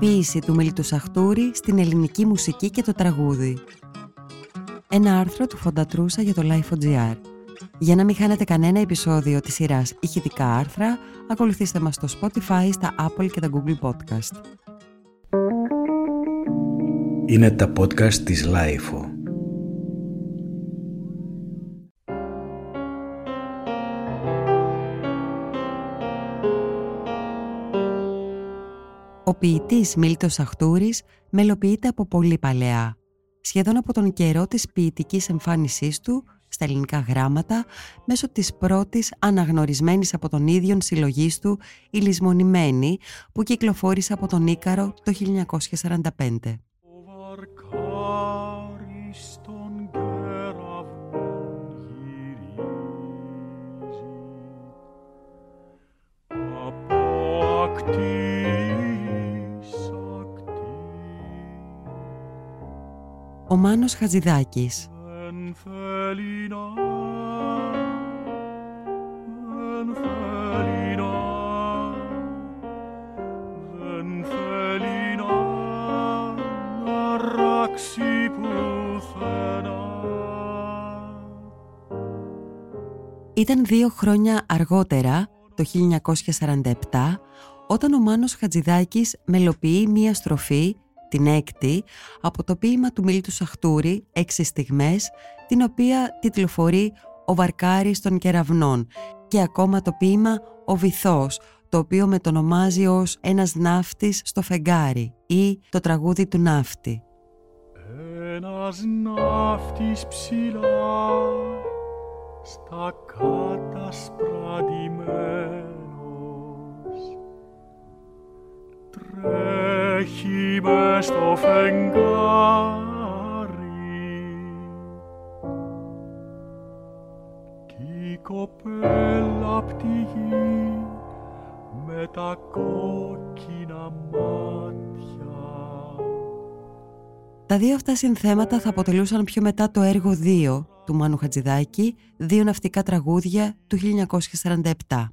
Ποίηση του Μίλτου Σαχτούρη στην ελληνική μουσική και το τραγούδι. Ένα άρθρο του Φοντατρούσα για το Life.gr. Για να μην χάνετε κανένα επεισόδιο της σειράς ηχητικά άρθρα, ακολουθήστε μας στο Spotify, στα Apple και τα Google Podcast. Είναι τα podcast της Life. Ο ποιητής Μίλτος Αχτούρης μελοποιείται από πολύ παλαιά, σχεδόν από τον καιρό της ποιητικής εμφάνισής του στα ελληνικά γράμματα μέσω της πρώτης αναγνωρισμένης από τον ίδιο συλλογής του «Η Λυσμονημένη» που κυκλοφόρησε από τον Ίκαρο το 1945. Ο Μάνος Χατζηδάκης. Ήταν δύο χρόνια αργότερα, το 1947, όταν ο Μάνος Χατζηδάκης μελοποιεί μία στροφή την έκτη, από το ποίημα του Μίλτου Σαχτούρη «Έξι στιγμές», την οποία τιτλοφορεί «Ο Βαρκάρης των Κεραυνών» και ακόμα το ποίημα «Ο Βυθός», το οποίο μετονομάζει ως «Ένας ναύτης στο φεγγάρι» ή «Το τραγούδι του ναύτη». Ένας ναύτης ψηλά στα κάτασπρα τρέχει μες στο φεγγάρι κι η κοπέλα απ' τη γη με τα κόκκινα μάτια Τα δύο αυτά συνθέματα θα αποτελούσαν πιο μετά το έργο 2 του Μάνου Χατζηδάκη, δύο ναυτικά τραγούδια του 1947.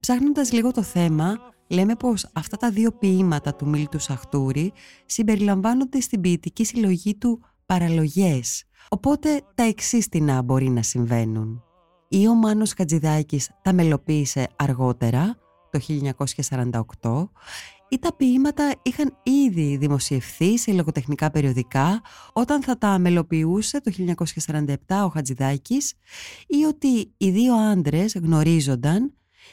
Ψάχνοντας λίγο το θέμα, λέμε πως αυτά τα δύο ποίηματα του Μίλτου Σαχτούρη συμπεριλαμβάνονται στην ποιητική συλλογή του «Παραλογές», οπότε τα εξής τεινά μπορεί να συμβαίνουν. Ή ο Μάνος Χατζηδάκης τα μελοποίησε αργότερα, το 1948, ή τα ποίηματα είχαν ήδη δημοσιευθεί σε λογοτεχνικά περιοδικά όταν θα τα μελοποιούσε το 1947 ο Χατζηδάκης ή ότι οι δύο άντρες γνωρίζονταν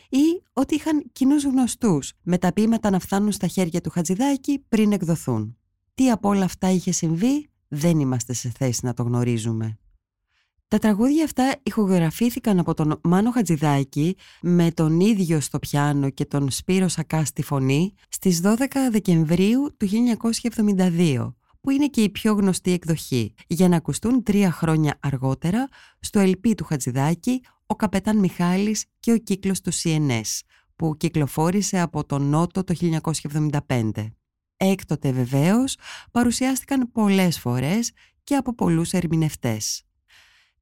ή ότι είχαν κοινούς γνωστούς με τα ποίηματα να φτάνουν στα χέρια του Χατζηδάκη πριν εκδοθούν. Τι από όλα αυτά είχε συμβεί δεν είμαστε σε θέση να το γνωρίζουμε. Τα τραγούδια αυτά ηχογραφήθηκαν από τον Μάνο Χατζηδάκη με τον ίδιο στο πιάνο και τον Σπύρο Σακά στη φωνή στις 12 Δεκεμβρίου του 1972 που είναι και η πιο γνωστή εκδοχή για να ακουστούν τρία χρόνια αργότερα στο LP του Χατζηδάκη ο καπετάν Μιχάλης και ο κύκλος του CNS που κυκλοφόρησε από τον Νότο το 1975. Έκτοτε βεβαίως παρουσιάστηκαν πολλές φορές και από πολλούς ερμηνευτές.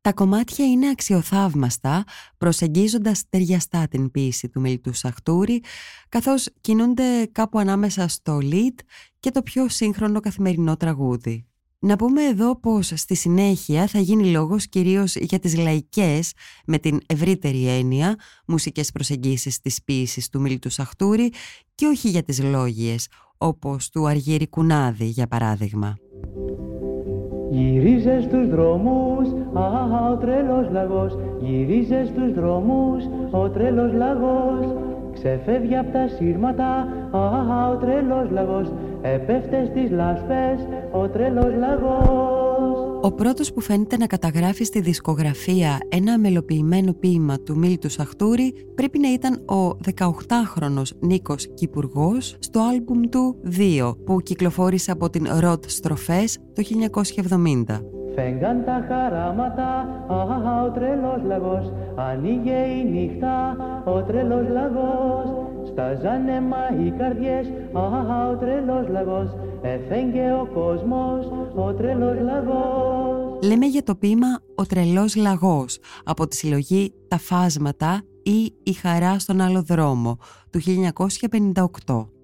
Τα κομμάτια είναι αξιοθαύμαστα, προσεγγίζοντας ταιριαστά την ποίηση του Μιλτού Σαχτούρη, καθώς κινούνται κάπου ανάμεσα στο lead και το πιο σύγχρονο καθημερινό τραγούδι. Να πούμε εδώ πως στη συνέχεια θα γίνει λόγος κυρίως για τις λαϊκές με την ευρύτερη έννοια μουσικές προσεγγίσεις της ποίησης του Μίλτου Σαχτούρη και όχι για τις λόγιες όπως του Αργύρι Κουνάδη για παράδειγμα. Γυρίζε στους δρόμους, α, ο τρελός λαγός Γυρίζε στους δρόμους, ο τρελός λαγός Ξεφεύγει από τα σύρματα, α, ο τρελός λαγός Επέφτε στις λάσπες, ο τρελός λαγός Ο πρώτος που φαίνεται να καταγράφει στη δισκογραφία ένα μελοποιημένο ποίημα του Μίλτου Σαχτούρη πρέπει να ήταν ο 18χρονος Νίκος Κυπουργός στο άλμπουμ του 2 που κυκλοφόρησε από την Ροτ Στροφές το 1970. Φέγγαν τα χαράματα, α, ο τρελός λαγός. Ανοίγε η νύχτα, ο τρελός λαγός. Στάζανε μα οι καρδιές, α, ο τρελός λαγός. Εφέγγε ο κόσμος, ο τρελός λαγός. Λέμε για το ποίημα «Ο τρελός λαγός» από τη συλλογή «Τα φάσματα» ή «Η χαρά στον άλλο δρόμο» του 1958.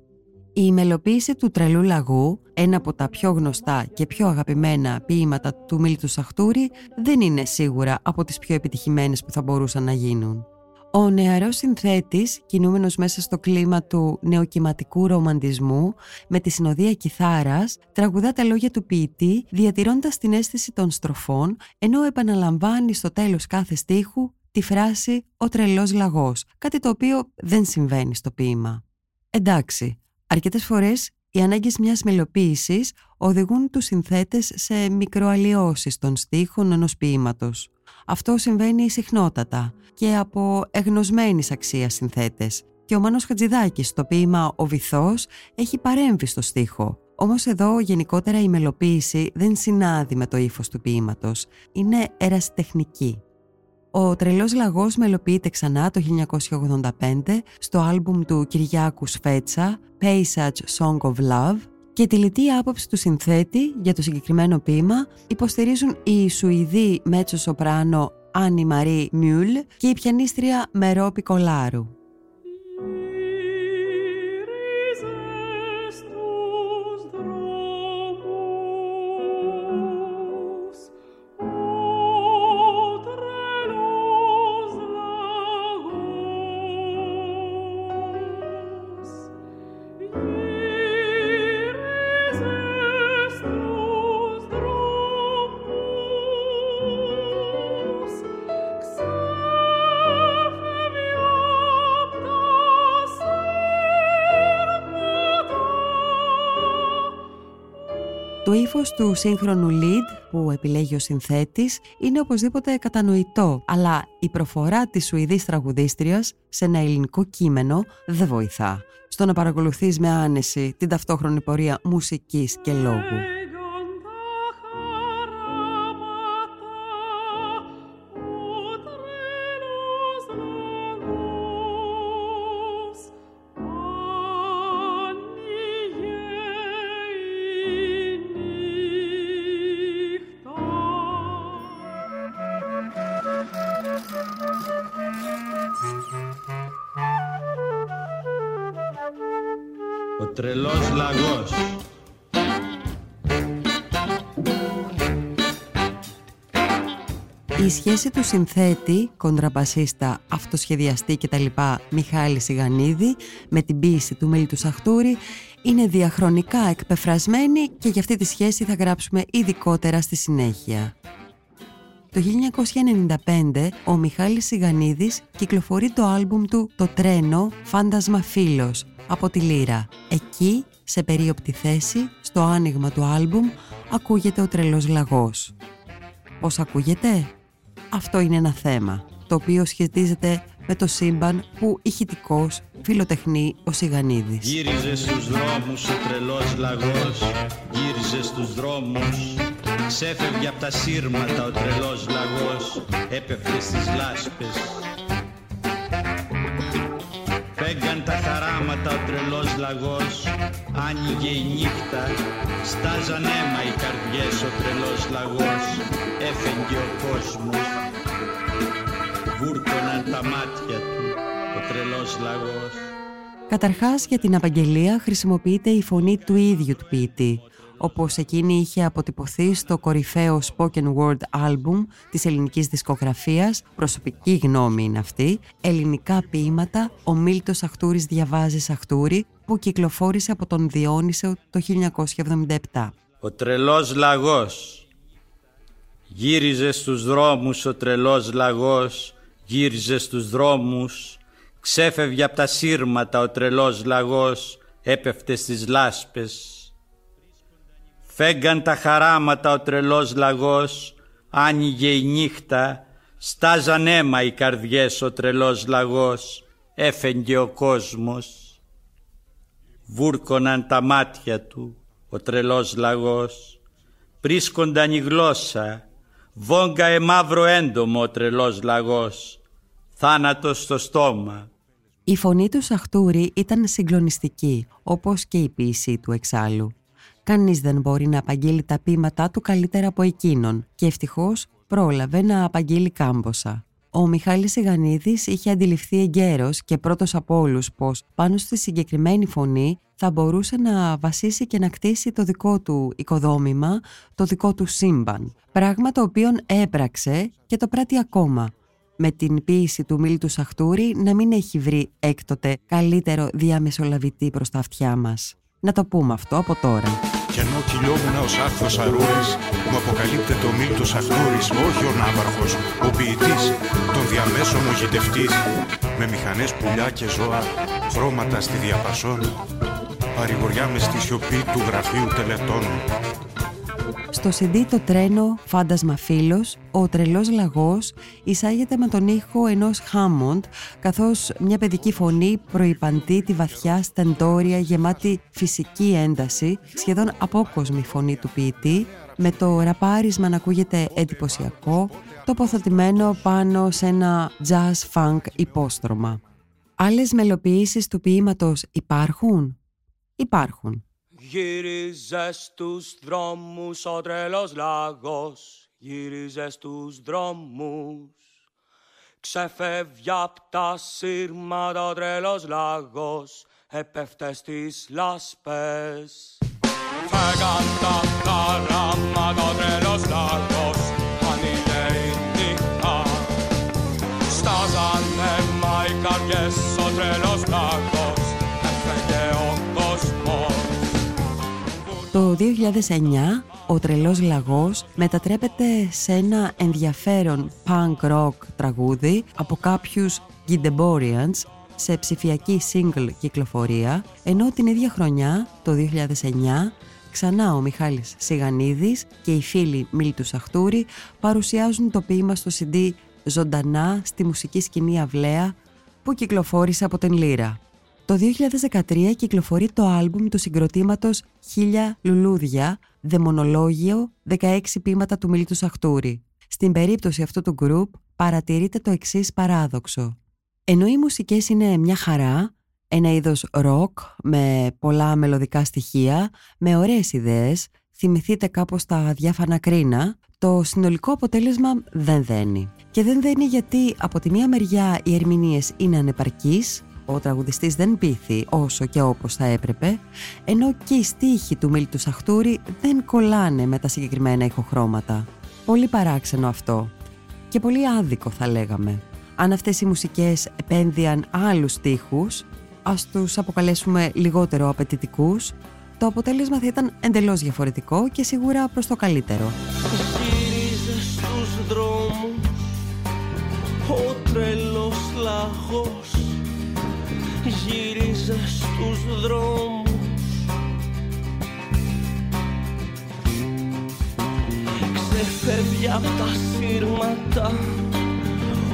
Η μελοποίηση του τρελού λαγού, ένα από τα πιο γνωστά και πιο αγαπημένα ποίηματα του Μίλτου Σαχτούρη, δεν είναι σίγουρα από τις πιο επιτυχημένες που θα μπορούσαν να γίνουν. Ο νεαρός συνθέτης, κινούμενος μέσα στο κλίμα του νεοκυματικού ρομαντισμού, με τη συνοδεία κιθάρας, τραγουδά τα λόγια του ποιητή, διατηρώντας την αίσθηση των στροφών, ενώ επαναλαμβάνει στο τέλος κάθε στίχου τη φράση «ο τρελός λαγός», κάτι το οποίο δεν συμβαίνει στο ποίημα. Εντάξει, αρκετές φορές οι ανάγκες μιας μελοποίησης οδηγούν τους συνθέτες σε μικροαλλοιώσεις των στίχων ενός ποίηματος. Αυτό συμβαίνει συχνότατα και από εγνωσμένης αξίας συνθέτες. Και ο Μάνος Χατζηδάκης στο ποίημα «Ο Βυθός» έχει παρέμβει στο στίχο. Όμως εδώ γενικότερα η μελοποίηση δεν συνάδει με το ύφος του ποίηματος. Είναι ερασιτεχνική. Ο Τρελός Λαγός μελοποιείται ξανά το 1985 στο άλμπουμ του Κυριάκου Σφέτσα «Paysage Song of Love» και τη λιτή άποψη του συνθέτη για το συγκεκριμένο ποίημα υποστηρίζουν η Σουηδή μέτσο σοπράνο Άννη Μαρή Μιούλ και η πιανίστρια Μερό Πικολάρου. Το ύφο του σύγχρονου lead που επιλέγει ο συνθέτης είναι οπωσδήποτε κατανοητό, αλλά η προφορά της Σουηδής τραγουδίστριας σε ένα ελληνικό κείμενο δεν βοηθά στο να παρακολουθείς με άνεση την ταυτόχρονη πορεία μουσικής και λόγου. Ο τρελός λαγός Η σχέση του συνθέτη, κοντραμπασίστα, αυτοσχεδιαστή κτλ. Μιχάλη Σιγανίδη με την ποίηση του Μέλη του Σαχτούρη είναι διαχρονικά εκπεφρασμένη και για αυτή τη σχέση θα γράψουμε ειδικότερα στη συνέχεια. Το 1995 ο Μιχάλης Σιγανίδης κυκλοφορεί το άλμπουμ του «Το τρένο Φάντασμα Φίλος» από τη Λύρα. Εκεί, σε περίοπτη θέση, στο άνοιγμα του άλμπουμ, ακούγεται ο τρελός λαγός. Πώς ακούγεται; Αυτό είναι ένα θέμα, το οποίο σχετίζεται με το σύμπαν που ηχητικός φιλοτεχνεί ο Σιγανίδης. Γύριζε στους δρόμους ο τρελός λαγός Γύριζε στους δρόμους Ξέφευγε από τα σύρματα ο τρελός λαγός Έπεφτε στις λάσπες Φέγγαν τα χαράματα ο τρελός λαγός Άνοιγε η νύχτα Στάζαν αίμα οι καρδιές ο τρελός λαγός Έφεγγε ο κόσμος Βούρκωναν τα μάτια του ο τρελός λαγός. Καταρχάς για την απαγγελία χρησιμοποιείται η φωνή του ίδιου του ποιητή, όπως εκείνη είχε αποτυπωθεί στο κορυφαίο spoken word album της ελληνικής δισκογραφίας, προσωπική γνώμη είναι αυτή, ελληνικά ποίηματα «Ο Μίλτος Σαχτούρης διαβάζει Σαχτούρη» που κυκλοφόρησε από τον Διόνυσο το 1977. Ο τρελός λαγός. Γύριζε στους δρόμους ο τρελός λαγός Γύριζε στους δρόμους Ξέφευγε από τα σύρματα ο τρελός λαγός Έπεφτε στις λάσπες. Φέγγαν τα χαράματα ο τρελός λαγός Άνοιγε η νύχτα Στάζαν αίμα οι καρδιές ο τρελός λαγός Έφεγγε ο κόσμος. Βούρκωναν τα μάτια του ο τρελός λαγός Πρίσκονταν η γλώσσα Βόγγαε μαύρο έντομο ο τρελός λαγός Θάνατος στο στόμα Η φωνή του Σαχτούρη ήταν συγκλονιστική, όπως και η ποίησή του εξάλλου. Κανείς δεν μπορεί να απαγγείλει τα ποίηματά του καλύτερα από εκείνον και ευτυχώς πρόλαβε να απαγγείλει κάμποσα. Ο Μιχάλης Σιγανίδης είχε αντιληφθεί εγκαίρως και πρώτος από όλους πως πάνω στη συγκεκριμένη φωνή θα μπορούσε να βασίσει και να κτίσει το δικό του οικοδόμημα, το δικό του σύμπαν. Πράγμα το οποίο έπραξε και το πράττει ακόμα. Με την ποίηση του Μίλτου Σαχτούρη να μην έχει βρει έκτοτε καλύτερο διαμεσολαβητή προς τα αυτιά μας. Να το πούμε αυτό από τώρα. Κι ενώ κυλιόμουν ως άχθος αρούρης, μου αποκαλύπτεται ο Μίλτος Αχτούρης, όχι ο ναύαρχος, ο ποιητής, των διαμέσων ο γητευτής, με μηχανές πουλιά και ζώα, χρώματα στη διαπασόν, παρηγοριά με στη σιωπή του γραφείου τελετών. Στο CD το τρένο «Φάντασμα φίλος», ο τρελός λαγός εισάγεται με τον ήχο ενός Χάμοντ, καθώς μια παιδική φωνή προϋπαντεί τη βαθιά στεντόρια γεμάτη φυσική ένταση, σχεδόν απόκοσμη φωνή του ποιητή, με το ραπάρισμα να ακούγεται εντυπωσιακό, τοποθετημένο πάνω σε ένα jazz funk υπόστρωμα. Άλλες μελοποιήσεις του ποίηματος υπάρχουν; Υπάρχουν. Γύριζε στους δρόμους ο τρελός λαγός Γύριζε στους δρόμους. Ξεφεύγει απ' τα σύρματα ο τρελός λαγός Έπεφτε στις λάσπες. Φέγαν τα χαράματα ο τρελός λαγός 2009 ο τρελός λαγός μετατρέπεται σε ένα ενδιαφέρον punk rock τραγούδι από κάποιους Gideborians σε ψηφιακή single κυκλοφορία, ενώ την ίδια χρονιά, το 2009, ξανά ο Μιχάλης Σιγανίδης και οι φίλοι Μίλτου Σαχτούρη παρουσιάζουν το ποίημα στο CD ζωντανά στη μουσική σκηνή Αυλαία που κυκλοφόρησε από την Λύρα. Το 2013 κυκλοφορεί το άλμπουμ του συγκροτήματος «Χίλια λουλούδια», δαιμονολόγιο, 16 ποίηματα του Μίλτου Σαχτούρη. Στην περίπτωση αυτού του γκρουπ παρατηρείται το εξής παράδοξο. Ενώ οι μουσικές είναι μια χαρά, ένα είδος ροκ με πολλά μελωδικά στοιχεία, με ωραίες ιδέες, θυμηθείτε κάπως τα διάφανα κρίνα, το συνολικό αποτέλεσμα δεν δένει. Και δεν δένει γιατί από τη μία μεριά οι ερμηνείες είναι ανεπαρκείς, ο τραγουδιστής δεν πείθει όσο και όπως θα έπρεπε, ενώ και οι στίχοι του Μίλτου Σαχτούρη δεν κολλάνε με τα συγκεκριμένα ηχοχρώματα. Πολύ παράξενο αυτό και πολύ άδικο θα λέγαμε. Αν αυτές οι μουσικές επένδυαν άλλους στίχους, ας τους αποκαλέσουμε λιγότερο απαιτητικούς, το αποτέλεσμα θα ήταν εντελώς διαφορετικό και σίγουρα προς το καλύτερο. Γύριζε στους δρόμους ο τρελός λαγός Γύριζε στους δρόμους Ξεφεύγει απ' τα σύρματα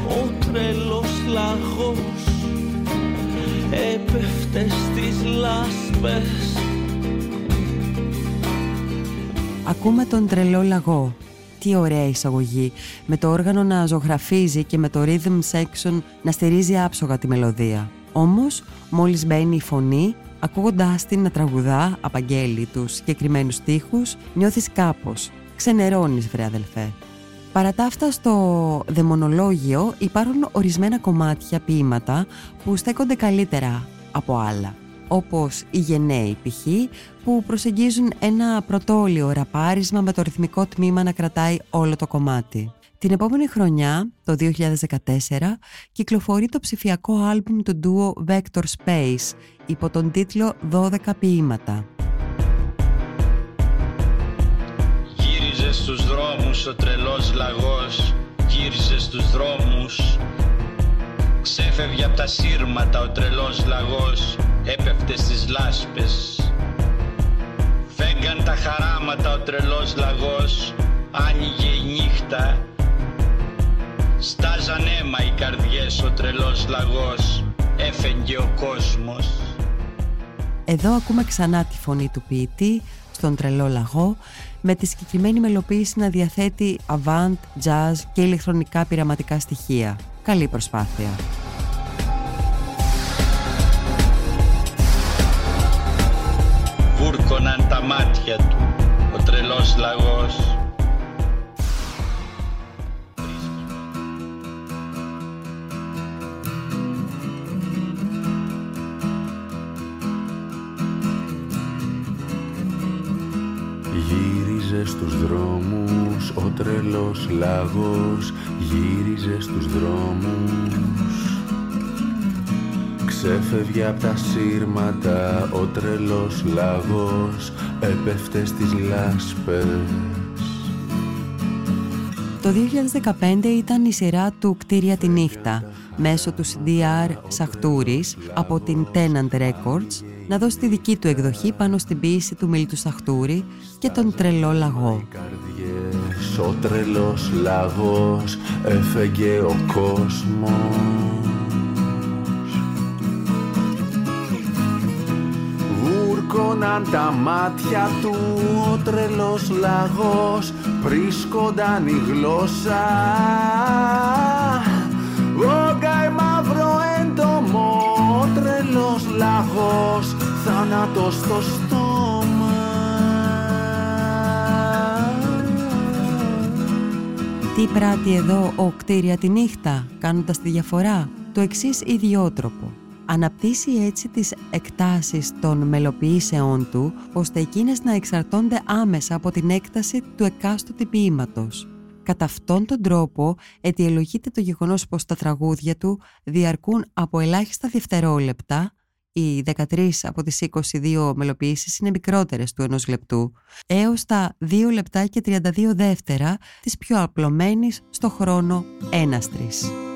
ο τρελός λαγός Έπεφτε στις λάσπες Ακούμε τον τρελό λαγό. Τι ωραία εισαγωγή, με το όργανο να ζωγραφίζει και με το rhythm section να στηρίζει άψογα τη μελωδία. Όμως, μόλις μπαίνει η φωνή, ακούγοντάς την να τραγουδά, απαγγέλει τους συγκεκριμένους στίχους, νιώθεις κάπως. Ξενερώνεις βρε αδελφέ. Παρά τα αυτά στο δαιμονολόγιο υπάρχουν ορισμένα κομμάτια ποίηματα που στέκονται καλύτερα από άλλα όπως οι γενναίοι π.χ. που προσεγγίζουν ένα πρωτόλιο ραπάρισμα με το ρυθμικό τμήμα να κρατάει όλο το κομμάτι. Την επόμενη χρονιά, το 2014, κυκλοφορεί το ψηφιακό άλμπουμ του ντουο Vector Space υπό τον τίτλο «12 ποίηματα». Γύριζε στους δρόμους ο τρελός λαγός Γύριζε στους δρόμους Ξέφευγε από τα σύρματα ο τρελός λαγός Έπεφτε στις λάσπες Φέγγαν τα χαράματα ο τρελός λαγός Άνοιγε η νύχτα Στάζαν αίμα οι καρδιές ο τρελός λαγός Έφεγγε ο κόσμος Εδώ ακούμε ξανά τη φωνή του ποιητή στον τρελό λαγό με τη συγκεκριμένη μελοποίηση να διαθέτει avant, jazz και ηλεκτρονικά πειραματικά στοιχεία. Καλή προσπάθεια. Βούρκωναν τα μάτια του ο τρελός λαγός ο τρελός λαγός Γύριζε στους δρόμους Ξέφευγε απ' τα σύρματα ο τρελός λαγός Έπεφτε στις λάσπες Το 2015 ήταν η σειρά του «Κτίρια τη νύχτα» μέσω του CDR Σαχτούρης από την Tenant Records να δώσει τη δική του εκδοχή πάνω στην ποίηση του Μίλτου Σαχτούρη και τον τρελό λαγό. Ο τρελός λαγός έφεγε ο κόσμος. Βούρκωναν τα μάτια του ο τρελός λαγός πρίσκονταν η γλώσσα. Όγκαε μαύρο έντομο ο τρελός λαγός θάνατος στο στόμα Τι πράττει εδώ ο κτίρια τη νύχτα κάνοντας τη διαφορά το εξής ιδιότροπο αναπτύσσει έτσι τις εκτάσεις των μελοποιήσεών του, ώστε εκείνες να εξαρτώνται άμεσα από την έκταση του εκάστοτε ποίηματος. Κατά αυτόν τον τρόπο αιτιολογείται το γεγονός πως τα τραγούδια του διαρκούν από ελάχιστα δευτερόλεπτα οι 13 από τις 22 μελοποιήσεις είναι μικρότερες του ενός λεπτού, έως τα 2 λεπτά και 32 δεύτερα της πιο απλωμένης στο χρόνο έναστρης.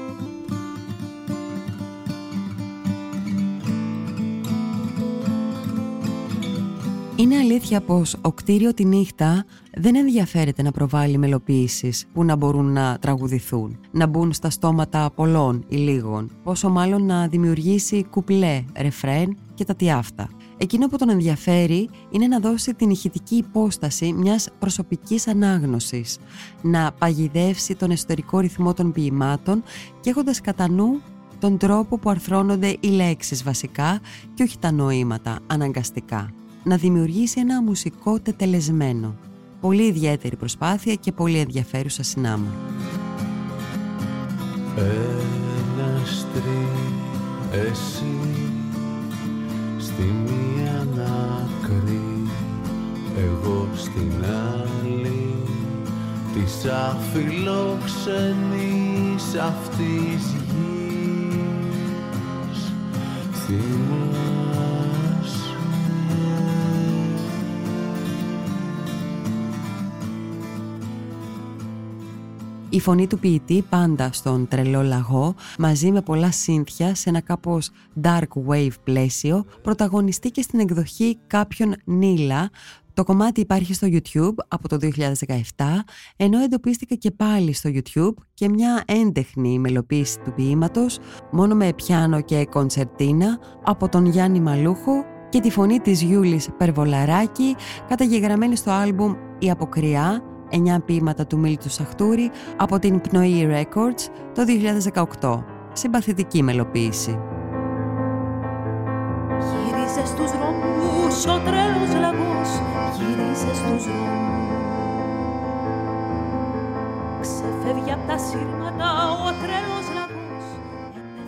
Είναι αλήθεια πως ο κτίριο τη νύχτα δεν ενδιαφέρεται να προβάλλει μελοποίησεις που να μπορούν να τραγουδηθούν, να μπουν στα στόματα πολλών ή λίγων, πόσο μάλλον να δημιουργήσει κουπλέ, ρεφρέν και τα τι αυτά. Εκείνο που τον ενδιαφέρει είναι να δώσει την ηχητική υπόσταση μιας προσωπικής ανάγνωσης, να παγιδεύσει τον εσωτερικό ρυθμό των ποιημάτων και έχοντας κατά νου τον τρόπο που αρθρώνονται οι λέξεις βασικά και όχι τα νοήματα αναγκαστικά να δημιουργήσει ένα μουσικό τετελεσμένο. Πολύ ιδιαίτερη προσπάθεια και πολύ ενδιαφέρουσα συνάμα. Ένας εσύ στη μία άκρη εγώ στην άλλη της αφιλόξενης αυτής γης Η φωνή του ποιητή πάντα στον τρελό λαγό, μαζί με πολλά σύνθια σε ένα κάπως dark wave πλαίσιο, πρωταγωνιστεί και στην εκδοχή κάποιον Νίλα, το κομμάτι υπάρχει στο YouTube από το 2017, ενώ εντοπίστηκε και πάλι στο YouTube και μια έντεχνη μελοποίηση του ποίηματος, μόνο με πιάνο και κονσερτίνα, από τον Γιάννη Μαλούχο και τη φωνή της Γιούλης Περβολαράκη, καταγεγραμμένη στο άλμπουμ «Η Αποκριά», 9 ποίηματα του Μίλτου Σαχτούρη από την Πνοή Records το 2018. Συμπαθητική μελοποίηση. Γύριζε στους δρόμους ο τρέλος λαγός Γύριζε στους δρόμους Ξεφεύγει απ' τα σύρματα ο τρέλος λαγός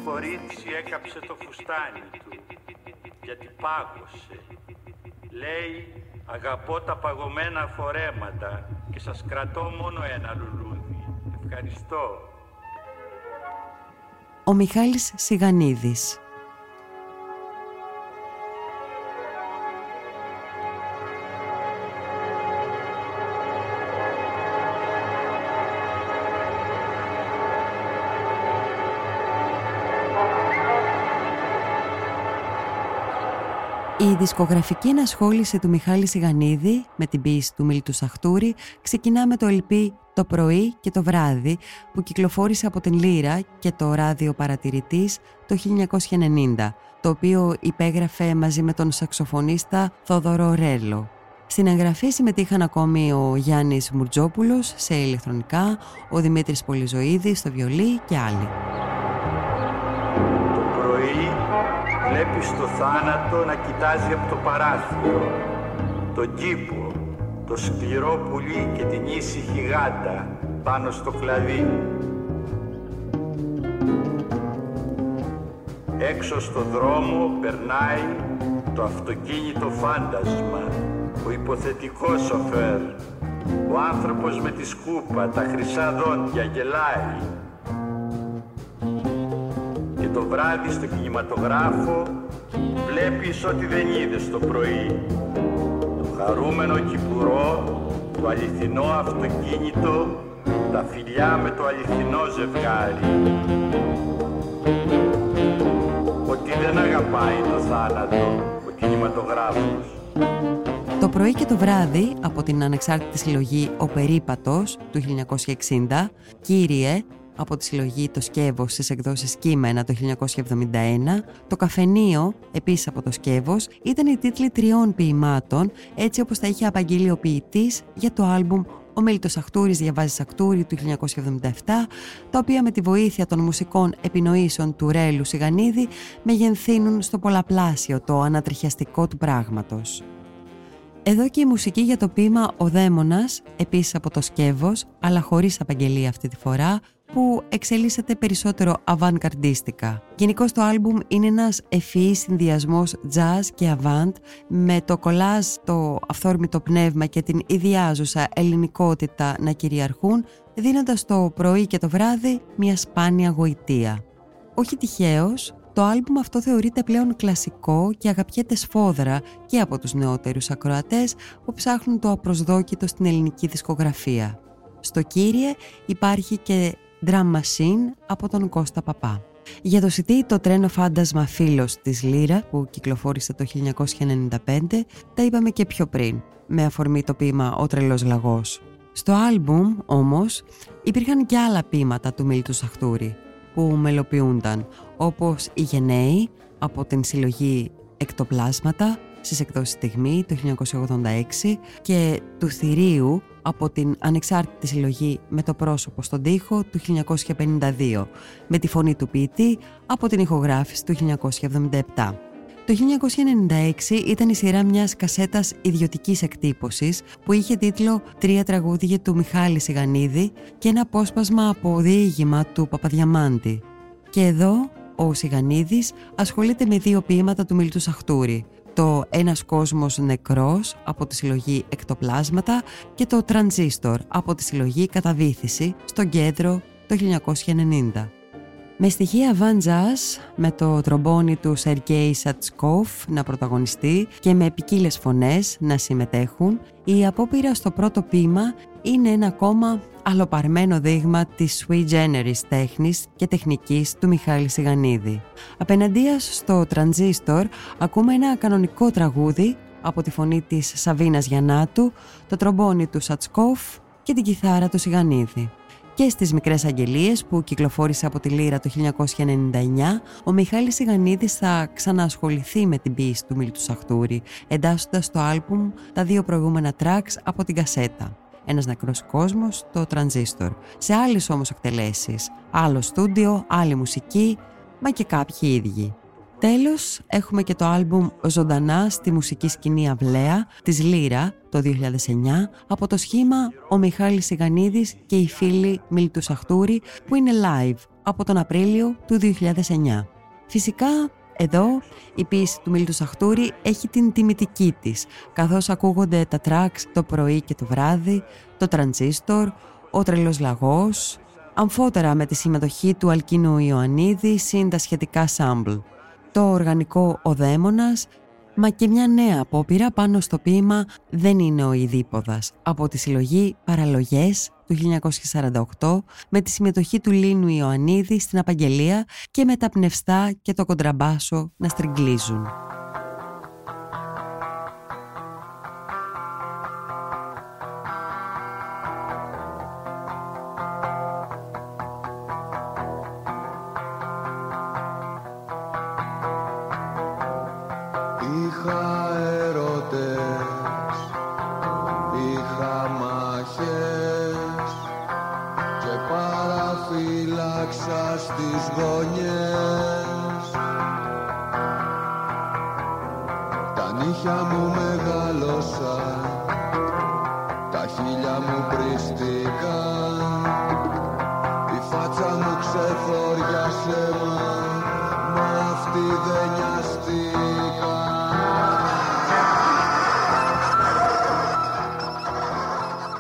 Κορίτσι έκαψε το φουστάνι του γιατί πάγωσε. Λέει αγαπώ τα παγωμένα φορέματα και σας κρατώ μόνο ένα λουλούδι. Ευχαριστώ. Ο Μιχάλης Σιγανίδης Η δισκογραφική ενασχόληση του Μιχάλη Σιγανίδη με την ποίηση του Μίλτου Σαχτούρη ξεκινά με το LP «Το πρωί και το βράδυ» που κυκλοφόρησε από την Λύρα και το ράδιο παρατηρητής το 1990, το οποίο υπέγραφε μαζί με τον σαξοφωνίστα Θόδωρο Ρέλο. Στην εγγραφή συμμετείχαν ακόμη ο Γιάννης Μουρτζόπουλος σε ηλεκτρονικά, ο Δημήτρης Πολυζωίδης στο βιολί και άλλοι. Βλέπεις το θάνατο να κοιτάζει από το παράθυρο, τον κήπο, το σκληρό πουλί και την ήσυχη γάτα πάνω στο κλαδί. Έξω στο δρόμο περνάει το αυτοκίνητο φάντασμα, ο υποθετικός σοφέρ Ο άνθρωπος με τη σκούπα, τα χρυσά δόντια γελάει. Και το βράδυ στο κινηματογράφο βλέπεις ό,τι δεν είδες το πρωί. Το χαρούμενο κυπουρό, το αληθινό αυτοκίνητο, τα φιλιά με το αληθινό ζευγάρι. Ότι δεν αγαπάει το θάνατο ο κινηματογράφος. Το πρωί και το βράδυ από την ανεξάρτητη συλλογή «Ο Περίπατος» του 1960, «Κύριε» από τη συλλογή «Το Σκεύος» στις εκδόσεις «Κείμενα» το 1971, «Το Καφενείο» επίσης από το Σκεύος, ήταν οι τίτλοι τριών ποιημάτων, έτσι όπως τα είχε απαγγείλει ο ποιητής για το άλμπουμ ο Μέλιτος Σαχτούρης διαβάζεις Σαχτούρη του 1977, τα οποία με τη βοήθεια των μουσικών επινοήσεων του Ρέλου Σιγανίδη μεγενθύνουν στο πολλαπλάσιο το ανατριχιαστικό του πράγματος. Εδώ και η μουσική για το ποίημα «Ο Δαίμονας», επίσης από το Σκεύος, αλλά χωρίς απαγγελία αυτή τη φορά, που εξελίσσεται περισσότερο avant-gardistica. Γενικώς το άλμπουμ είναι ένας ευφυής συνδυασμός jazz και avant με το κολάζ, το αυθόρμητο πνεύμα και την ιδιάζουσα ελληνικότητα να κυριαρχούν δίνοντας το πρωί και το βράδυ μια σπάνια γοητεία. Όχι τυχαίως, το άλμπουμ αυτό θεωρείται πλέον κλασικό και αγαπιέται σφόδρα και από τους νεότερους ακροατές που ψάχνουν το απροσδόκητο στην ελληνική δισκογραφία. Στο «Κύριε» υπάρχει και Drum Machine από τον Κώστα Παπά. Για το CD το τρένο φάντασμα φίλος της Λύρα που κυκλοφόρησε το 1995 τα είπαμε και πιο πριν με αφορμή το ποίημα «Ο τρελός λαγός». Στο άλμπουμ όμως υπήρχαν και άλλα ποίηματα του Μίλτου Σαχτούρη που μελοποιούνταν όπως «Οι Γενναίοι» από την συλλογή «Εκτοπλάσματα» στις εκδόσεις Στιγμή το 1986 και του Θηρίου από την ανεξάρτητη συλλογή με το πρόσωπο στον τοίχο του 1952 με τη φωνή του ποιητή από την ηχογράφηση του 1977. Το 1996 ήταν η σειρά μιας κασέτας ιδιωτικής εκτύπωσης που είχε τίτλο «Τρία τραγούδια του Μιχάλη Σιγανίδη» και ένα απόσπασμα από διήγημα του Παπαδιαμάντη. Και εδώ ο Σιγανίδης ασχολείται με δύο ποίηματα του Μιλτού Σαχτούρη το «Ένας κόσμος νεκρός» από τη συλλογή «Εκτοπλάσματα» και το «Τρανζίστορ» από τη συλλογή «Καταβήθηση» στο κέντρο το 1990. Με στοιχεία Van Jazz, με το τρομπόνι του Σεργέη Σατσκόφ να πρωταγωνιστεί και με ποικίλες φωνές να συμμετέχουν, η απόπειρα στο πρώτο ποίημα είναι ένα ακόμα αλλοπαρμένο δείγμα της sui generis τέχνης και τεχνικής του Μιχάλη Σιγανίδη. Απέναντίας στο τρανζίστορ ακούμε ένα κανονικό τραγούδι από τη φωνή της Σαβίνας Γιαννάτου, το τρομπόνι του Σατσκόφ και την κιθάρα του Σιγανίδη. Και στις μικρές αγγελίες που κυκλοφόρησε από τη Λύρα το 1999, ο Μιχάλης Σιγανίδης θα ξαναασχοληθεί με την ποίηση του Μίλτου Σαχτούρη, εντάσσοντας στο άλμπουμ τα δύο προηγούμενα tracks από την κασέτα. Ένας νεκρός κόσμος, το τρανζίστορ. Σε άλλες όμως εκτελέσεις, άλλο στούντιο, άλλη μουσική, μα και κάποιοι ίδιοι. Τέλος, έχουμε και το άλμπουμ «Ζωντανά στη μουσική σκηνή Αυλαία» της Λύρα το 2009 από το σχήμα «Ο Μιχάλης Σιγανίδης και οι φίλοι Μίλτου Σαχτούρη» που είναι live από τον Απρίλιο του 2009. Φυσικά εδώ η ποίηση του Μίλτου Σαχτούρη έχει την τιμητική της, καθώς ακούγονται τα tracks το πρωί και το βράδυ, το τρανζίστορ, ο τρελός λαγός, αμφότερα με τη συμμετοχή του Αλκίνου Ιωαννίδη συν τα σχετικά σάμπλ, το οργανικό «Ο Δαίμονας», μα και μια νέα απόπειρα πάνω στο ποίημα «Δεν είναι ο Ιδίποδας» από τη συλλογή «Παραλογές» του 1948 με τη συμμετοχή του Λίνου Ιωαννίδη στην απαγγελία και με τα πνευστά και το κοντραμπάσο να στριγκλίζουν. μου μεγάλωσα τα χείλια μου πριστικά η φάτσα μου ξεθόριασε μα μα αυτή δεν νοιαστήκα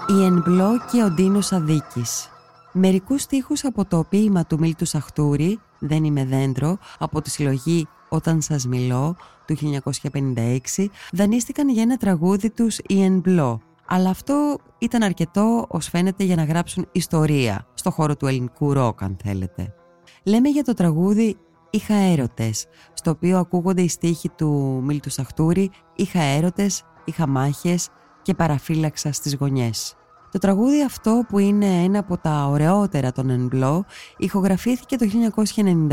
Η Ενμπλό και ο Ντίνος Αδίκης. Μερικούς στίχους από το ποίημα του Μίλτου Σαχτούρη «Δεν είμαι δέντρο» από τη συλλογή «Όταν σας μιλώ» του 1956 δανείστηκαν για ένα τραγούδι τους η Ενμπλό αλλά αυτό ήταν αρκετό ως φαίνεται για να γράψουν ιστορία στο χώρο του ελληνικού ροκ αν θέλετε. Λέμε για το τραγούδι «Είχα έρωτες», στο οποίο ακούγονται οι στίχοι του Μίλτου Σαχτούρη «Είχα έρωτες, είχα μάχες και παραφύλαξα στις γωνιές». Το τραγούδι αυτό που είναι ένα από τα ωραιότερα των Ενμπλό ηχογραφήθηκε το 1991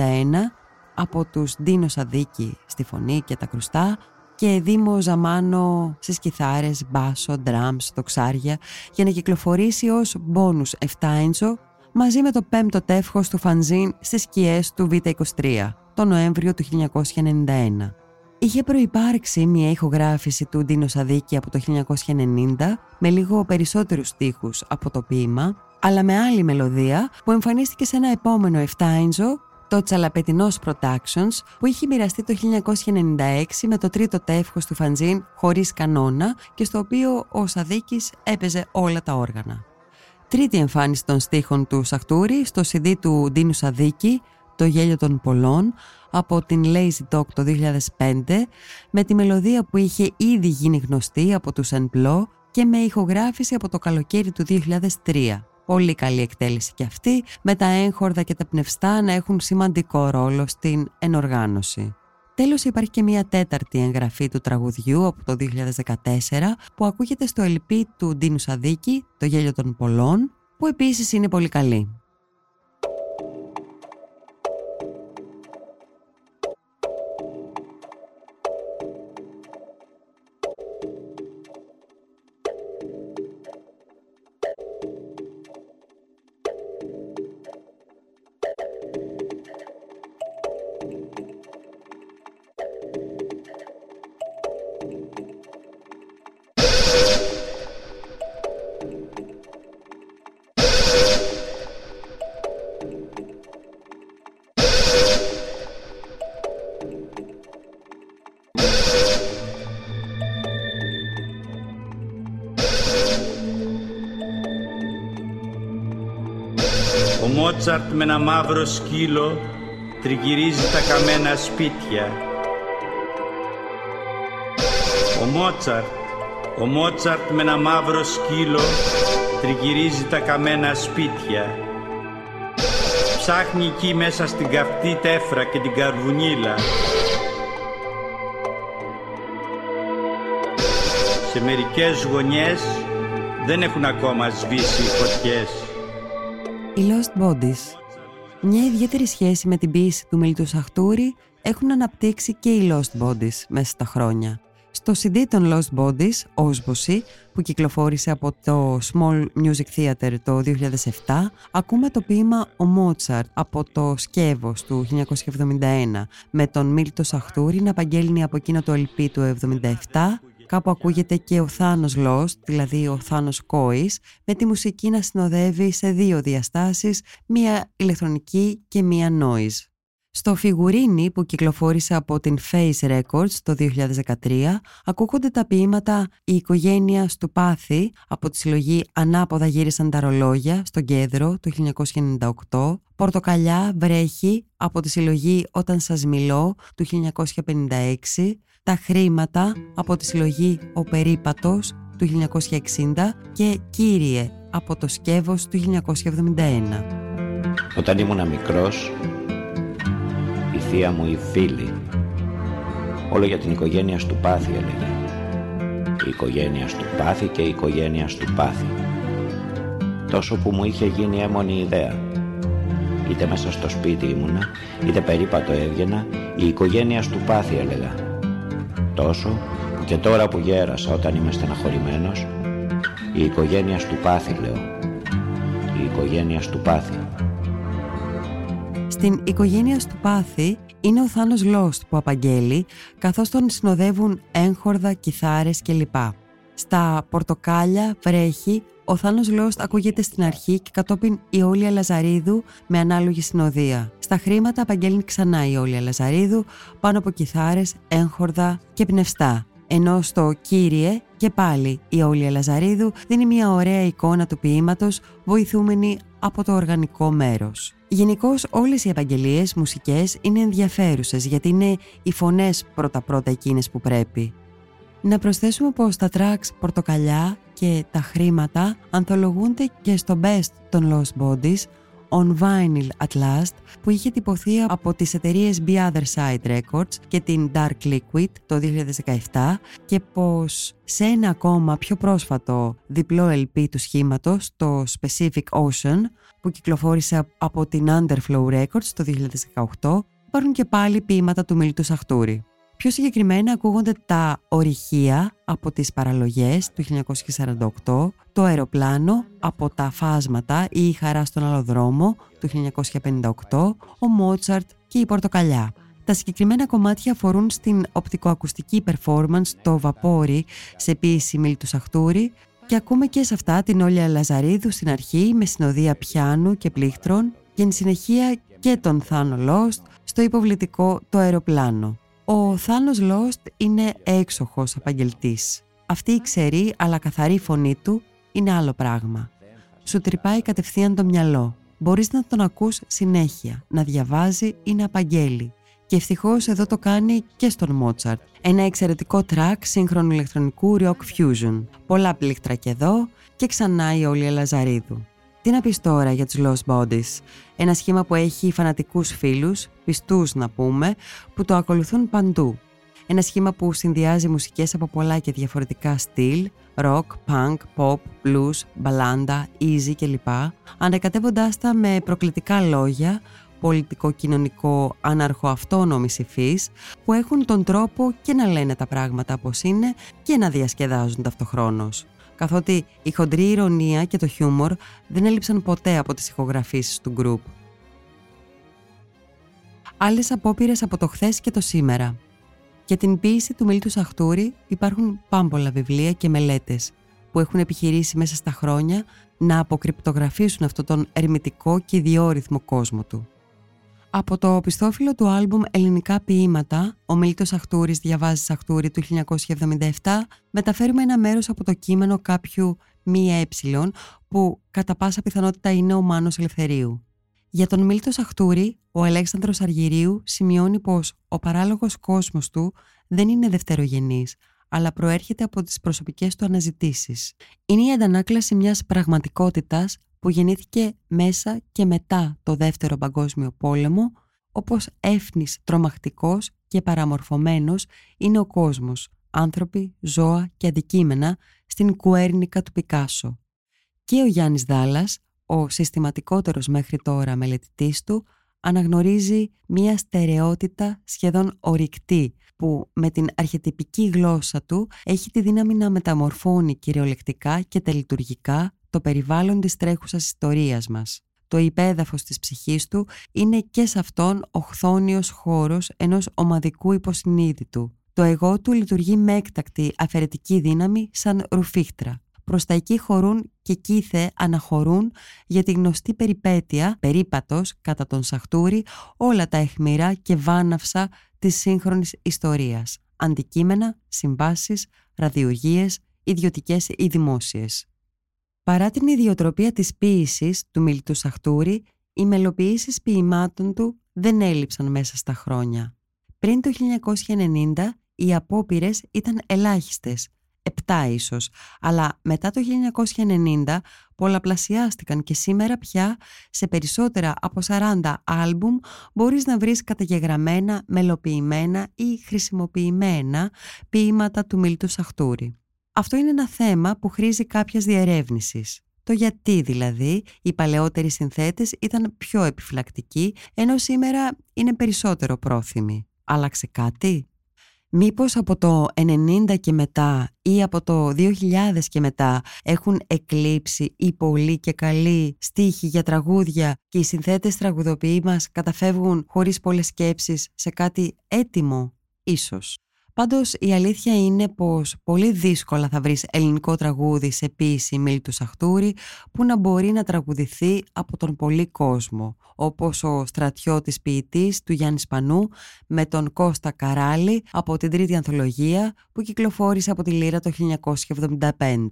από τους Ντίνο Σαδίκη στη φωνή και τα κρουστά και Δήμο Ζαμάνο στις κιθάρες, μπάσο, ντραμς, τοξάρια για να κυκλοφορήσει ως μπόνους 7 έντσο μαζί με το πέμπτο τεύχος του φανζίν στις σκιές του Β23 το Νοέμβριο του 1991. Είχε προϋπάρξει μια ηχογράφηση του Ντίνο Σαδίκη από το 1990 με λίγο περισσότερους στίχους από το ποίημα αλλά με άλλη μελωδία που εμφανίστηκε σε ένα επόμενο 7 έντσο το Τσαλαπετινός Productions που είχε μοιραστεί το 1996 με το τρίτο τεύχος του φαντζίν χωρίς κανόνα και στο οποίο ο Σαδίκης έπαιζε όλα τα όργανα. Τρίτη εμφάνιση των στίχων του Σαχτούρη στο CD του Ντίνου Σαδίκη «Το γέλιο των πολλών» από την Lazy Dog το 2005 με τη μελωδία που είχε ήδη γίνει γνωστή από τους Ενπλό και με ηχογράφηση από το καλοκαίρι του 2003. Πολύ καλή εκτέλεση και αυτή, με τα έγχορδα και τα πνευστά να έχουν σημαντικό ρόλο στην ενοργάνωση. Τέλος υπάρχει και μια τέταρτη εγγραφή του τραγουδιού από το 2014 που ακούγεται στο LP του Ντίνου Σαδίκη, το γέλιο των πολλών, που επίσης είναι πολύ καλή. Μότσαρτ με ένα μαύρο σκύλο τριγυρίζει τα καμένα σπίτια. Ο Μότσαρτ, ο Μότσαρτ με ένα μαύρο σκύλο τριγυρίζει τα καμένα σπίτια. Ψάχνει εκεί μέσα στην καυτή τέφρα και την καρβουνίλα. Σε μερικές γωνιές δεν έχουν ακόμα σβήσει οι φωτιές. Οι Lost Bodies. Μια ιδιαίτερη σχέση με την ποίηση του Μιλτού Σαχτούρη έχουν αναπτύξει και οι Lost Bodies μέσα στα χρόνια. Στο CD των Lost Bodies, Όσβοση, που κυκλοφόρησε από το Small Music Theater το 2007, ακούμε το ποίημα «Ο Μότσαρτ» από το Σκεύος του 1971, με τον Μίλτο Σαχτούρη να απαγγέλνει από εκείνο το LP του 1977 Κάπου ακούγεται και ο Θάνος Lost, δηλαδή ο Θάνος Κόης, με τη μουσική να συνοδεύει σε δύο διαστάσεις, μία ηλεκτρονική και μία noise. Στο φιγουρίνι που κυκλοφόρησε από την Face Records το 2013 ακούγονται τα ποίηματα «Η οικογένεια στο πάθη» από τη συλλογή «Ανάποδα γύρισαν τα ρολόγια» στο Κέντρο το 1998 «Πορτοκαλιά βρέχει» από τη συλλογή «Όταν σας μιλώ» του 1956 «Τα χρήματα» από τη συλλογή «Ο Περίπατος» του 1960 και «Κύριε» από το Σκεύος του 1971. Όταν ήμουν μικρός η θεία μου η φίλη. Όλο για την οικογένεια του πάθη έλεγε. Η οικογένεια του πάθη και η οικογένεια του πάθη. Τόσο που μου είχε γίνει έμονη ιδέα. Είτε μέσα στο σπίτι ήμουνα, είτε περίπατο έβγαινα, η οικογένεια του πάθη έλεγα. Τόσο που και τώρα που γέρασα όταν είμαι στεναχωρημένος, η οικογένεια του πάθη λέω. Η οικογένεια του πάθη. Στην οικογένεια του Πάθη είναι ο Θάνος Λόστ που απαγγέλει, καθώς τον συνοδεύουν έγχορδα, κιθάρες κλπ. Στα πορτοκάλια βρέχει, ο Θάνος Λόστ ακούγεται στην αρχή και κατόπιν η Όλια Λαζαρίδου με ανάλογη συνοδεία. Στα χρήματα απαγγέλνει ξανά η Όλια Λαζαρίδου πάνω από κιθάρες, έγχορδα και πνευστά. Ενώ στο «Κύριε» και πάλι η Όλια Λαζαρίδου δίνει μια ωραία εικόνα του ποίηματος βοηθούμενη από το οργανικό μέρος. Γενικώς όλες οι επαγγελίες μουσικές είναι ενδιαφέρουσες γιατί είναι οι φωνές πρώτα-πρώτα εκείνες που πρέπει. Να προσθέσουμε πως τα tracks «Πορτοκαλιά» και «Τα χρήματα» ανθολογούνται και στο Best των Lost Bodies On Vinyl at Last που είχε τυπωθεί από τις εταιρείες Be Other Side Records και την Dark Liquid το 2017 και πως σε ένα ακόμα πιο πρόσφατο διπλό LP του σχήματος, το Specific Ocean που κυκλοφόρησε από την Underflow Records το 2018 υπάρχουν και πάλι ποίηματα του Μίλτου Σαχτούρη. Πιο συγκεκριμένα ακούγονται τα ορυχεία από τις παραλογές του 1948, το αεροπλάνο από τα φάσματα ή η χαρά στον άλλο δρόμο του 1958, ο Μότσαρτ και η πορτοκαλιά. Τα συγκεκριμένα κομμάτια αφορούν στην οπτικοακουστική performance το βαπόρι σε ποίηση Μίλτου Σαχτούρη και ακούμε και σε αυτά την Όλια Λαζαρίδου στην αρχή με συνοδεία πιάνου και πλήκτρων και εν συνεχεία και τον Θάνο Λόστ στο υποβλητικό το αεροπλάνο. Ο Θάνος Λόστ είναι έξοχος απαγγελτής. Αυτή η ξερή αλλά καθαρή φωνή του είναι άλλο πράγμα. Σου τρυπάει κατευθείαν το μυαλό. Μπορείς να τον ακούς συνέχεια, να διαβάζει ή να απαγγέλει. Και ευτυχώς εδώ το κάνει και στον Μότσαρτ. Ένα εξαιρετικό track σύγχρονου ηλεκτρονικού rock fusion. Πολλά πλήκτρα και εδώ και ξανά η Όλια Λαζαρίδου. Τι να πεις τώρα για τους Lost Bodies, ένα σχήμα που έχει φανατικούς φίλους, πιστούς να πούμε, που το ακολουθούν παντού. Ένα σχήμα που συνδυάζει μουσικές από πολλά και διαφορετικά στυλ, rock, punk, pop, blues, μπαλάντα, easy κλπ. Ανακατεύοντάς τα με προκλητικά λόγια, πολιτικό-κοινωνικό άναρχο αυτόνομης υφής, που έχουν τον τρόπο και να λένε τα πράγματα όπως είναι και να διασκεδάζουν ταυτοχρόνως καθότι η χοντρή ηρωνία και το χιούμορ δεν έλειψαν ποτέ από τις ηχογραφήσεις του γκρουπ. Άλλες απόπειρες από το χθες και το σήμερα. Για την ποίηση του Μίλτου Σαχτούρη υπάρχουν πάμπολα βιβλία και μελέτες που έχουν επιχειρήσει μέσα στα χρόνια να αποκρυπτογραφήσουν αυτόν τον ερμητικό και ιδιόρυθμο κόσμο του. Από το πιστόφυλλο του άλμπουμ «Ελληνικά ποίηματα», ο Μίλτος Σαχτούρης διαβάζει Σαχτούρη του 1977, μεταφέρουμε ένα μέρος από το κείμενο κάποιου μία ε, που κατά πάσα πιθανότητα είναι ο Μάνος Ελευθερίου. Για τον Μίλτος Σαχτούρη, ο Αλέξανδρος Αργυρίου σημειώνει πως ο παράλογος κόσμος του δεν είναι δευτερογενής, αλλά προέρχεται από τις προσωπικές του αναζητήσεις. Είναι η αντανάκλαση μιας πραγματικότητας που γεννήθηκε μέσα και μετά το Δεύτερο Παγκόσμιο Πόλεμο, όπως έφνης τρομακτικός και παραμορφωμένος είναι ο κόσμος, άνθρωποι, ζώα και αντικείμενα στην κουέρνικα του Πικάσο. Και ο Γιάννης Δάλας, ο συστηματικότερος μέχρι τώρα μελετητής του, αναγνωρίζει μία στερεότητα σχεδόν ορυκτή που με την αρχετυπική γλώσσα του έχει τη δύναμη να μεταμορφώνει κυριολεκτικά και τελειτουργικά το περιβάλλον της τρέχουσας ιστορίας μας. Το υπέδαφος της ψυχής του είναι και σε αυτόν ο χθόνιος χώρος ενός ομαδικού υποσυνείδητου. Το εγώ του λειτουργεί με έκτακτη αφαιρετική δύναμη σαν ρουφίχτρα. Προς τα εκεί χωρούν και κήθε αναχωρούν για τη γνωστή περιπέτεια, περίπατος κατά τον Σαχτούρη, όλα τα αιχμηρά και βάναυσα της σύγχρονης ιστορίας. Αντικείμενα, συμβάσεις, ραδιογίες, ιδιωτικές ή δημόσιες. Παρά την ιδιοτροπία της ποίησης του Μιλτού Σαχτούρη, οι μελοποιήσεις ποιημάτων του δεν έλειψαν μέσα στα χρόνια. Πριν το 1990 οι απόπειρες ήταν ελάχιστες, επτά ίσως, αλλά μετά το 1990 πολλαπλασιάστηκαν και σήμερα πια σε περισσότερα από 40 άλμπουμ μπορείς να βρεις καταγεγραμμένα, μελοποιημένα ή χρησιμοποιημένα ποίηματα του Μίλτου Σαχτούρη. Αυτό είναι ένα θέμα που χρήζει κάποιας διερεύνησης. Το γιατί δηλαδή οι παλαιότεροι συνθέτες ήταν πιο επιφυλακτικοί, ενώ σήμερα είναι περισσότερο πρόθυμοι. Άλλαξε κάτι; Μήπως από το 90 και μετά ή από το 2000 και μετά έχουν εκλείψει οι πολλοί και καλοί στίχοι για τραγούδια και οι συνθέτες τραγουδοποιοί μας καταφεύγουν χωρίς πολλές σκέψεις σε κάτι έτοιμο, ίσως; Πάντως η αλήθεια είναι πως πολύ δύσκολα θα βρεις ελληνικό τραγούδι σε ποίηση Μίλτου Σαχτούρη που να μπορεί να τραγουδηθεί από τον πολύ κόσμο όπως ο στρατιώτης ποιητής του Γιάννη Σπανού με τον Κώστα Καράλη από την τρίτη ανθολογία που κυκλοφόρησε από τη Λύρα το 1975.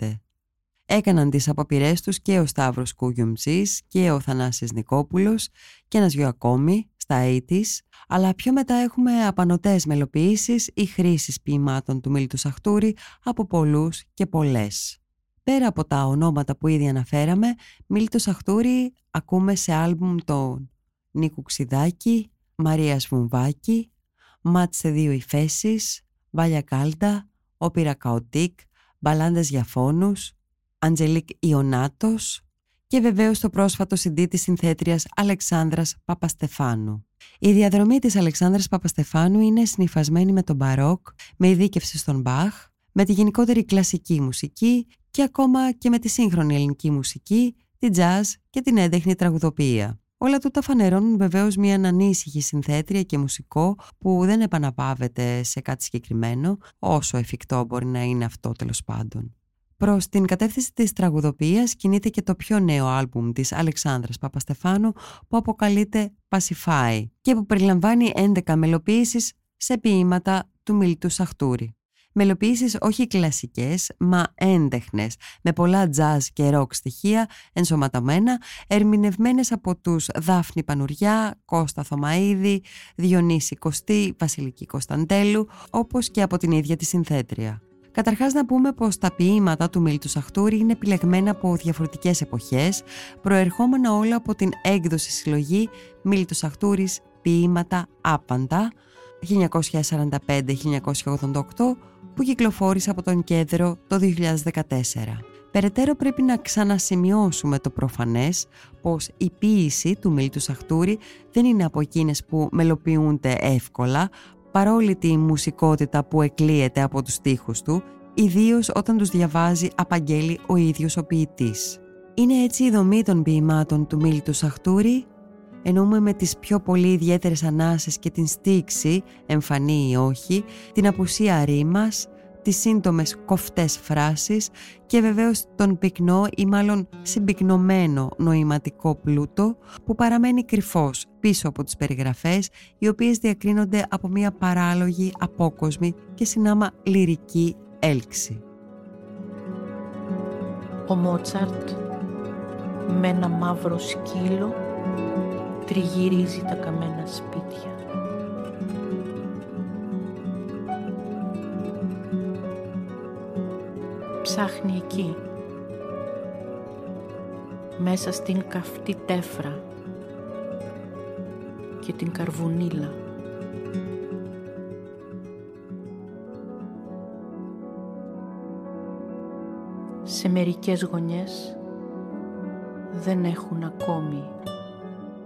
Έκαναν τις αποπειρές τους και ο Σταύρος Κούγιουμψής και ο Θανάσης Νικόπουλος και ένας δυο ακόμη στα 80's, αλλά πιο μετά έχουμε απανοτές μελοποιήσεις ή χρήσεις ποιημάτων του Μίλτου Σαχτούρη από πολλούς και πολλές. Πέρα από τα ονόματα που ήδη αναφέραμε, Μίλτο Σαχτούρη ακούμε σε άλμπουμ των Νίκου Ξυδάκη, Μαρία Βουμβάκη, Ματ σε δύο υφέσεις, Βάλια Κάλντα, Opera Chaotique, Μπαλάντες για φόνους, Angélique Ionatos και βεβαίως το πρόσφατο CD της συνθέτριας Αλεξάνδρας Παπαστεφάνου. Η διαδρομή της Αλεξάνδρας Παπαστεφάνου είναι συνυφασμένη με τον Μπαρόκ, με ειδίκευση στον Μπαχ, με τη γενικότερη κλασική μουσική και ακόμα και με τη σύγχρονη ελληνική μουσική, την jazz και την έντεχνη τραγουδοποιία. Όλα τούτα φανερώνουν βεβαίως μια ανήσυχη συνθέτρια και μουσικό που δεν επαναπάβεται σε κάτι συγκεκριμένο, όσο εφικτό μπορεί να είναι αυτό τέλος πάντων. Προς την κατεύθυνση της τραγουδοποιίας κινείται και το πιο νέο άλμπουμ της Αλεξάνδρας Παπαστεφάνου που αποκαλείται Pacify και που περιλαμβάνει 11 μελοποίησεις σε ποίηματα του Μιλτού Σαχτούρη. Μελοποιήσεις όχι κλασικές, μα έντεχνες, με πολλά jazz και rock στοιχεία ενσωματωμένα, ερμηνευμένες από τους Δάφνη Πανουριά, Κώστα Θωμαίδη, Διονύση Κωστή, Βασιλική Κωνσταντέλου, όπως και από την ίδια τη συνθέτρια. Καταρχάς να πούμε πως τα ποίηματα του Μίλτου Σαχτούρη είναι επιλεγμένα από διαφορετικές εποχές, προερχόμενα όλα από την έκδοση συλλογή Μίλτου Σαχτούρης Ποίηματα Άπαντα 1945-1988 που κυκλοφόρησε από τον Κέντρο το 2014. Περαιτέρω πρέπει να ξανασημειώσουμε το προφανές πως η ποίηση του Μίλτου Σαχτούρη δεν είναι από εκείνες που μελοποιούνται εύκολα παρόλη τη μουσικότητα που εκλείεται από τους στίχους του, ιδίως όταν τους διαβάζει απαγγέλει ο ίδιος ο ποιητής. Είναι έτσι η δομή των ποιημάτων του Μίλτου Σαχτούρη; Εννοούμε με τις πιο πολύ ιδιαίτερες ανάσες και την στήξη, εμφανή ή όχι, την απουσία ρήμας, τις σύντομες κοφτές φράσεις και βεβαίως τον πυκνό ή μάλλον συμπυκνωμένο νοηματικό πλούτο που παραμένει κρυφός πίσω από τις περιγραφές οι οποίες διακρίνονται από μια παράλογη, απόκοσμη και συνάμα λυρική έλξη. Ο Μότσαρτ με ένα μαύρο σκύλο τριγυρίζει τα καμένα σπίτια. Ψάχνει εκεί, μέσα στην καυτή τέφρα και την καρβουνίλα. Σε μερικές γωνιές δεν έχουν ακόμη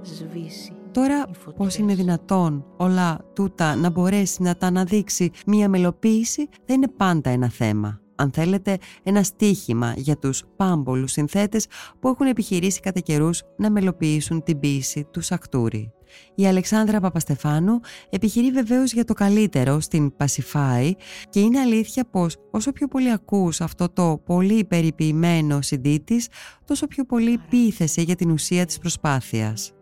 σβήσει. Τώρα πώς είναι δυνατόν όλα τούτα να μπορέσει να τα αναδείξει; Μία μελοποίηση δεν είναι πάντα ένα θέμα. Αν θέλετε, ένα στίχημα για τους πάμπολους συνθέτες που έχουν επιχειρήσει κατά καιρούς να μελοποιήσουν την ποίηση του Σακτούρη. Η Αλεξάνδρα Παπαστεφάνου επιχειρεί βεβαίως για το καλύτερο στην Pacify και είναι αλήθεια πως όσο πιο πολύ ακούς αυτό το πολύ περιποιημένο CD τόσο πιο πολύ πείθεσαι για την ουσία της προσπάθειας.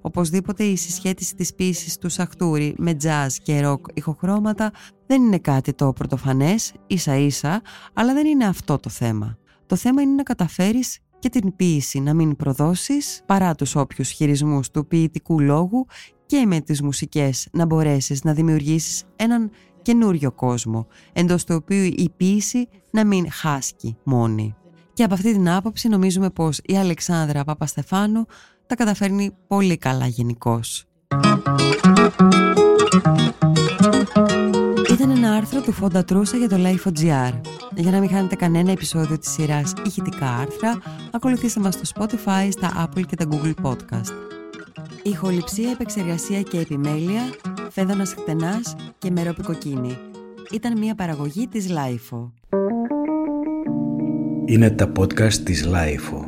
Οπωσδήποτε η συσχέτιση της πίσης του Σαχτούρη με jazz και ροκ ηχοχρώματα δεν είναι κάτι το πρωτοφανές, ίσα ίσα, αλλά δεν είναι αυτό το θέμα. Το θέμα είναι να καταφέρεις και την ποίηση να μην προδώσεις παρά τους όποιους χειρισμούς του ποιητικού λόγου και με τις μουσικές να μπορέσεις να δημιουργήσεις έναν καινούριο κόσμο, εντός του οποίου η ποίηση να μην χάσκει μόνη. Και από αυτή την άποψη νομίζουμε πως η Αλεξάνδρα Παπαστεφάνου τα καταφέρνει πολύ καλά γενικώς. Ήταν ένα άρθρο του Φόντα Τρούσα για το Life.gr. Για να μην χάνετε κανένα επεισόδιο της σειράς ηχητικά άρθρα, ακολουθήστε μας στο Spotify, στα Apple και τα Google Podcast. Ηχοληψία, επεξεργασία και επιμέλεια, φέδωνας χτενάς και μερόπικοκίνη. Ήταν μια παραγωγή της Lifeo. Είναι τα podcast της Lifeo.